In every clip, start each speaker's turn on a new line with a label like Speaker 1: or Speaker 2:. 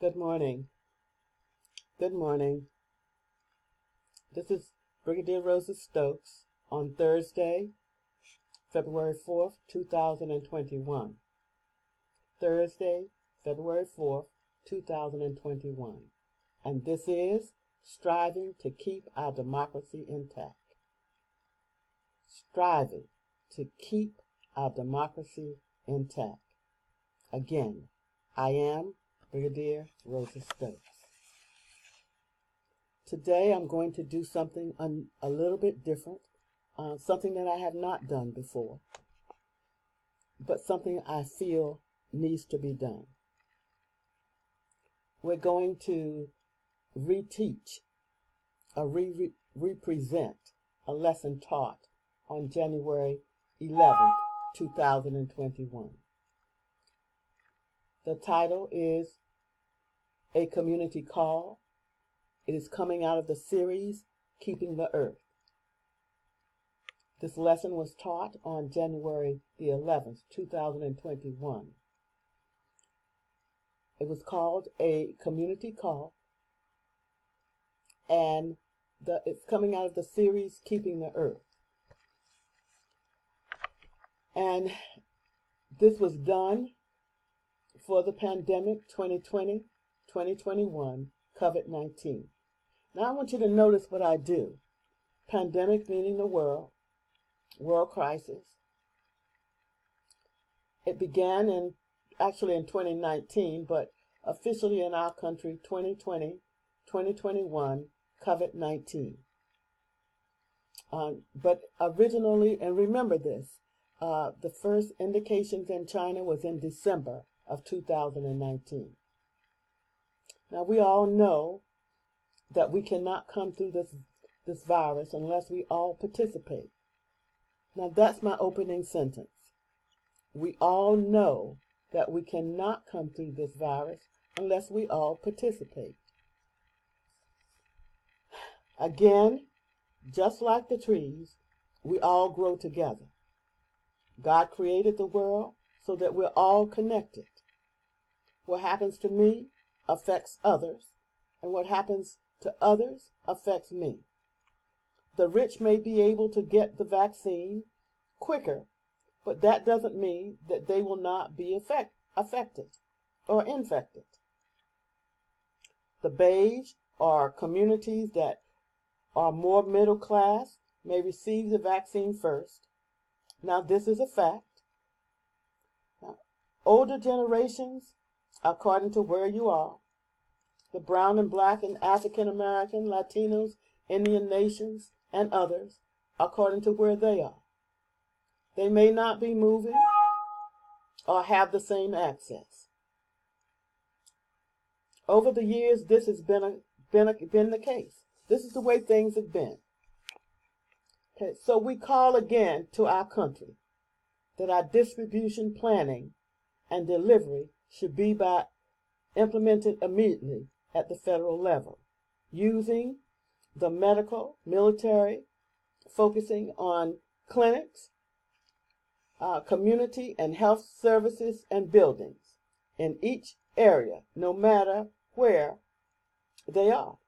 Speaker 1: Good morning. Good morning. This is Brigadier Rosa Stokes on Thursday, February 4th, 2021. Thursday, February 4th, 2021. And this is Striving to Keep Our Democracy Intact. Striving to keep our democracy intact. Again, I am Brigadier Rosa Stokes. Today I'm going to do something un- a little bit different, uh, something that I have not done before, but something I feel needs to be done. We're going to reteach or re- represent a lesson taught on January 11th, 2021. The title is A Community Call. It is coming out of the series Keeping the Earth. This lesson was taught on January the 11th, 2021. It was called A Community Call, and the, it's coming out of the series Keeping the Earth. And this was done for the pandemic 2020 2021 COVID 19. Now I want you to notice what I do. Pandemic meaning the world, world crisis. It began in actually in 2019, but officially in our country 2020 2021 COVID 19. Um, but originally, and remember this, uh, the first indications in China was in December of 2019. Now we all know that we cannot come through this this virus unless we all participate. Now that's my opening sentence. We all know that we cannot come through this virus unless we all participate. Again, just like the trees, we all grow together. God created the world so that we're all connected. What happens to me affects others, and what happens to others affects me. The rich may be able to get the vaccine quicker, but that doesn't mean that they will not be affect, affected or infected. The beige or communities that are more middle class may receive the vaccine first. Now, this is a fact. Now, older generations, according to where you are, the brown and black and African American, Latinos, Indian nations, and others, according to where they are. They may not be moving or have the same access. Over the years, this has been, a, been, a, been the case. This is the way things have been. Okay, so we call again to our country that our distribution planning and delivery should be by implemented immediately at the federal level using the medical, military, focusing on clinics, uh, community and health services and buildings in each area, no matter where they are.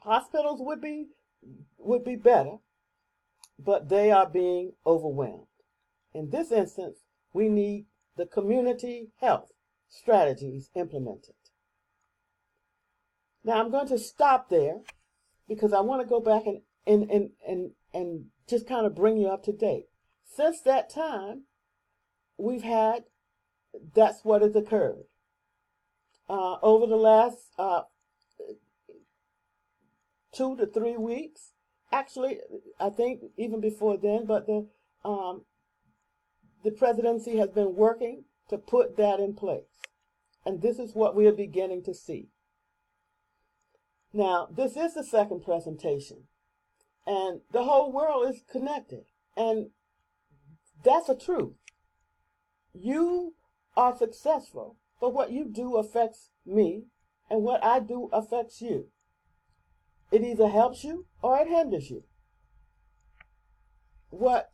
Speaker 1: Hospitals would be would be better, but they are being overwhelmed. In this instance, we need the community health strategies implemented. Now I'm going to stop there because I want to go back and, and, and, and, and just kind of bring you up to date. Since that time, we've had, that's what has occurred. Uh, over the last uh, two to three weeks, actually, I think even before then, but the, um, the presidency has been working to put that in place. And this is what we are beginning to see. Now, this is the second presentation, and the whole world is connected, and that's a truth. You are successful, but what you do affects me, and what I do affects you. It either helps you or it hinders you. What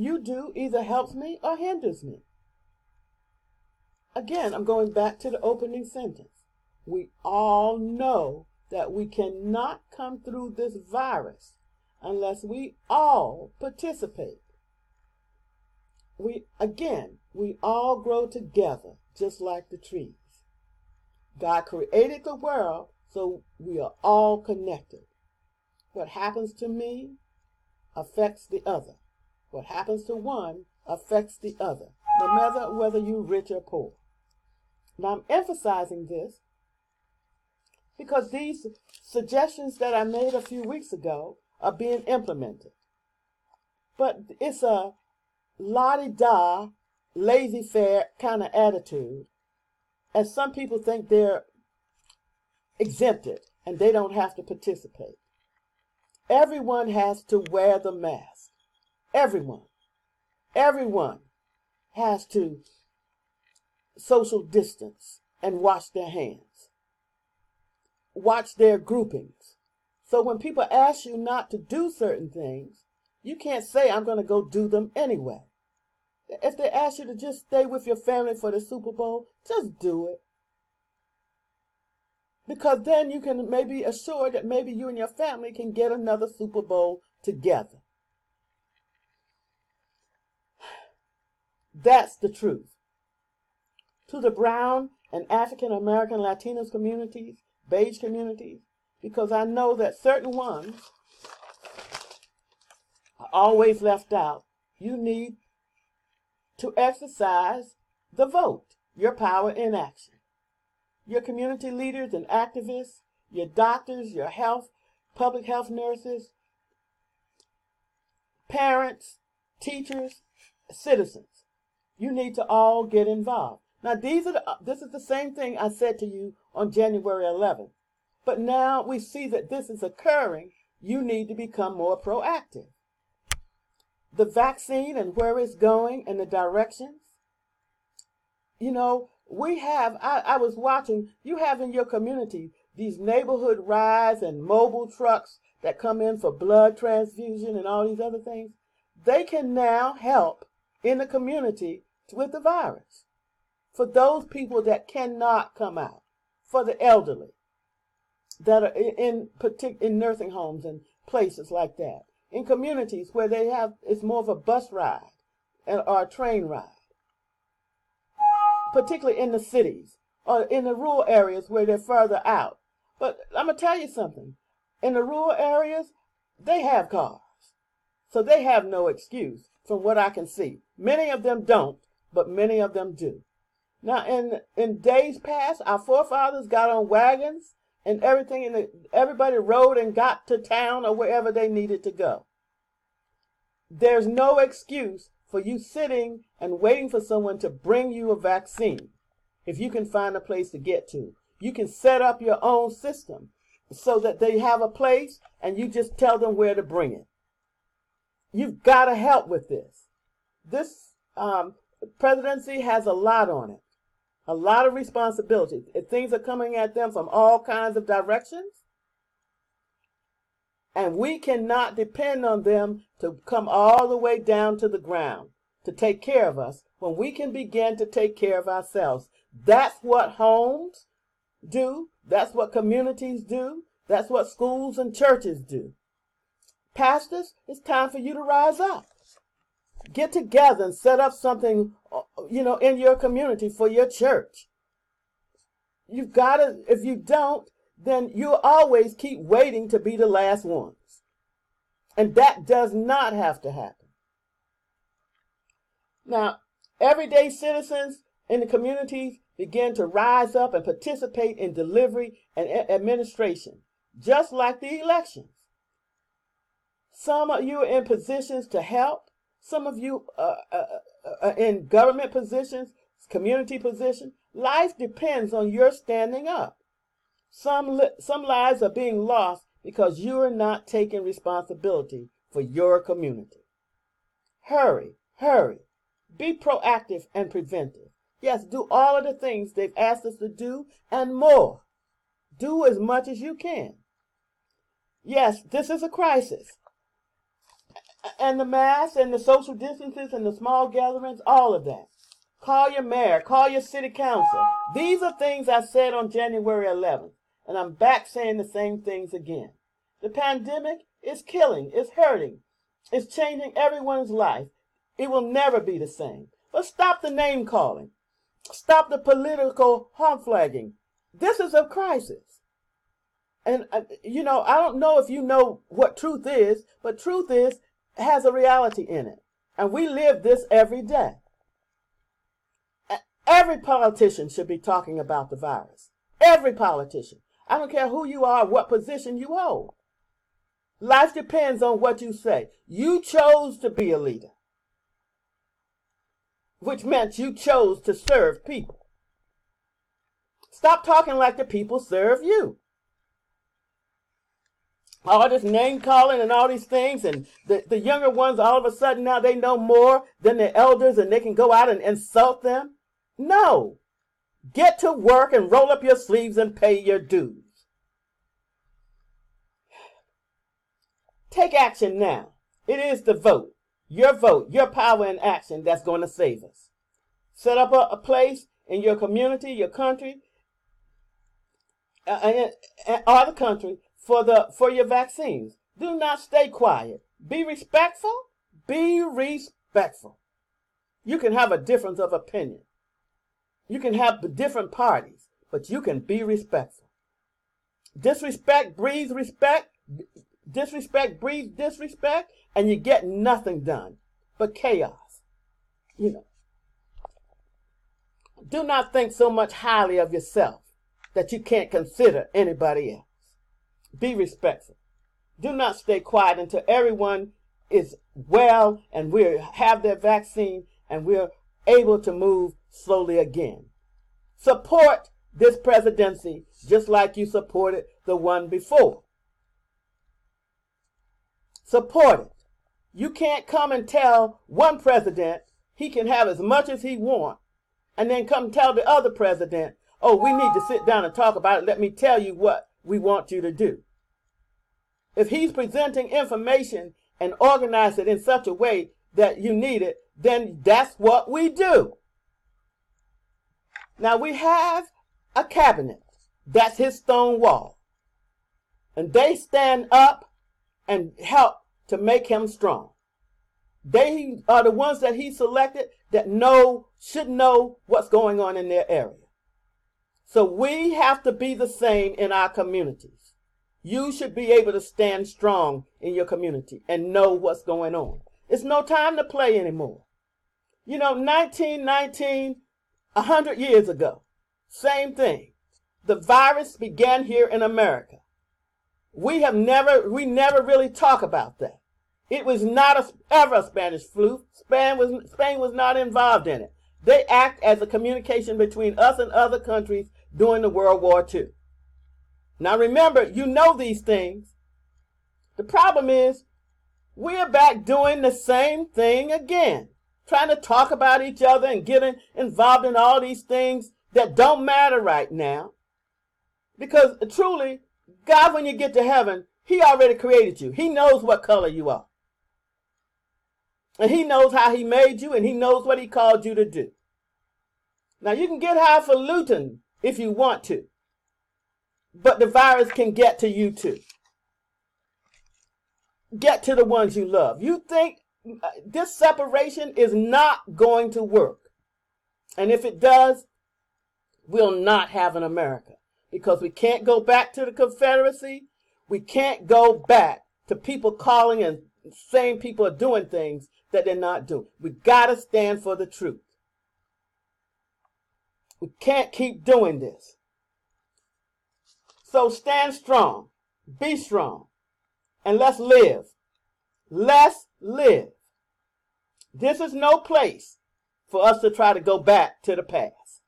Speaker 1: you do either helps me or hinders me. Again, I'm going back to the opening sentence. we all know that we cannot come through this virus unless we all participate. We again, we all grow together just like the trees. God created the world so we are all connected. What happens to me affects the other. What happens to one affects the other, no matter whether you're rich or poor. Now I'm emphasizing this because these suggestions that I made a few weeks ago are being implemented. But it's a la-di-da, laissez-faire kind of attitude, as some people think they're exempted and they don't have to participate. Everyone has to wear the mask. Everyone. Everyone has to social distance and wash their hands. Watch their groupings. So when people ask you not to do certain things, you can't say, I'm going to go do them anyway. If they ask you to just stay with your family for the Super Bowl, just do it. Because then you can maybe assure that maybe you and your family can get another Super Bowl together. That's the truth. To the brown and African American Latinos communities, beige communities, because I know that certain ones are always left out. You need to exercise the vote, your power in action. Your community leaders and activists, your doctors, your health, public health nurses, parents, teachers, citizens. You need to all get involved. Now, these are the, uh, this is the same thing I said to you on January 11th. But now we see that this is occurring. You need to become more proactive the vaccine and where it's going and the directions. You know, we have, I, I was watching, you have in your community these neighborhood rides and mobile trucks that come in for blood transfusion and all these other things. They can now help in the community with the virus for those people that cannot come out, for the elderly that are in, partic- in nursing homes and places like that in communities where they have it's more of a bus ride and or a train ride, particularly in the cities or in the rural areas where they're further out. But I'm gonna tell you something. In the rural areas, they have cars, so they have no excuse from what I can see. Many of them don't, but many of them do. Now, in in days past, our forefathers got on wagons and everything, and everybody rode and got to town or wherever they needed to go. There's no excuse for you sitting and waiting for someone to bring you a vaccine if you can find a place to get to. You can set up your own system so that they have a place and you just tell them where to bring it. You've got to help with this. This um, presidency has a lot on it a lot of responsibility. If things are coming at them from all kinds of directions, and we cannot depend on them to come all the way down to the ground to take care of us when we can begin to take care of ourselves. That's what homes do. That's what communities do. That's what schools and churches do. Pastors, it's time for you to rise up get together and set up something, uh, you know, in your community for your church. You've got to, if you don't, then you'll always keep waiting to be the last ones. And that does not have to happen. Now, everyday citizens in the communities begin to rise up and participate in delivery and administration, just like the elections. Some of you are in positions to help, some of you uh, uh, uh, uh, in government positions, community positions. Life depends on your standing up. Some, li- some lives are being lost because you are not taking responsibility for your community. Hurry, hurry. Be proactive and preventive. Yes, do all of the things they've asked us to do and more. Do as much as you can. Yes, this is a crisis and the mask and the social distances and the small gatherings, all of that. Call your mayor, call your city council. These are things I said on January 11th, and I'm back saying the same things again. The pandemic is killing, it's hurting, it's changing everyone's life. It will never be the same. But stop the name calling. Stop the political harm flagging. This is a crisis. And, uh, you know, I don't know if you know what truth is, but truth is, has a reality in it. And we live this every day. Every politician should be talking about the virus. Every politician. I don't care who you are, what position you hold. Life depends on what you say. You chose to be a leader, which meant you chose to serve people. Stop talking like the people serve you. All this name calling and all these things, and the, the younger ones, all of a sudden now they know more than the elders and they can go out and insult them. No. Get to work and roll up your sleeves and pay your dues. Take action now. It is the vote, your vote, your power in action that's going to save us. Set up a, a place in your community, your country, uh, uh, or the country for the for your vaccines. Do not stay quiet. Be respectful. Be respectful. You can have a difference of opinion. You can have different parties, but you can be respectful. Disrespect breeds respect. Disrespect breeds disrespect, and you get nothing done but chaos. You know. Do not think so much highly of yourself that you can't consider anybody else. Be respectful. Do not stay quiet until everyone is well and we have their vaccine and we're able to move slowly again. Support this presidency just like you supported the one before. Support it. You can't come and tell one president he can have as much as he wants and then come tell the other president, oh, we need to sit down and talk about it. Let me tell you what we want you to do. If he's presenting information and organize it in such a way that you need it, then that's what we do. Now we have a cabinet. That's his stone wall. And they stand up and help to make him strong. They are the ones that he selected that know, should know what's going on in their area. So we have to be the same in our communities. You should be able to stand strong in your community and know what's going on. It's no time to play anymore. You know, 1919 a hundred years ago. Same thing. The virus began here in America. We have never, we never really talk about that. It was not a, ever a Spanish flu. Spain was, Spain was not involved in it. They act as a communication between us and other countries during the World War II. Now remember, you know these things. The problem is, we're back doing the same thing again trying to talk about each other and getting involved in all these things that don't matter right now. Because truly, God, when you get to heaven, He already created you. He knows what color you are. And He knows how He made you, and He knows what He called you to do. Now, you can get highfalutin if you want to, but the virus can get to you too. Get to the ones you love. You think uh, this separation is not going to work. And if it does, we'll not have an America because we can't go back to the Confederacy. We can't go back to people calling and saying people are doing things that they're not doing. We got to stand for the truth. We can't keep doing this. So stand strong, be strong, and let's live. Let's live. This is no place for us to try to go back to the past.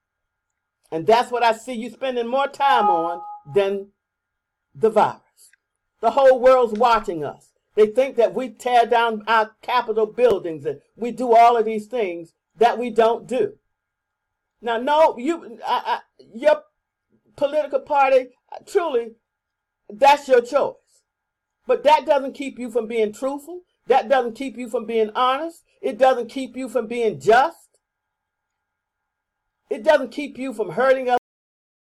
Speaker 1: And that's what I see you spending more time on than the virus. The whole world's watching us. They think that we tear down our Capitol buildings and we do all of these things that we don't do. Now, no, you, I, I, your political party, uh, truly, that's your choice. But that doesn't keep you from being truthful. That doesn't keep you from being honest. It doesn't keep you from being just. It doesn't keep you from hurting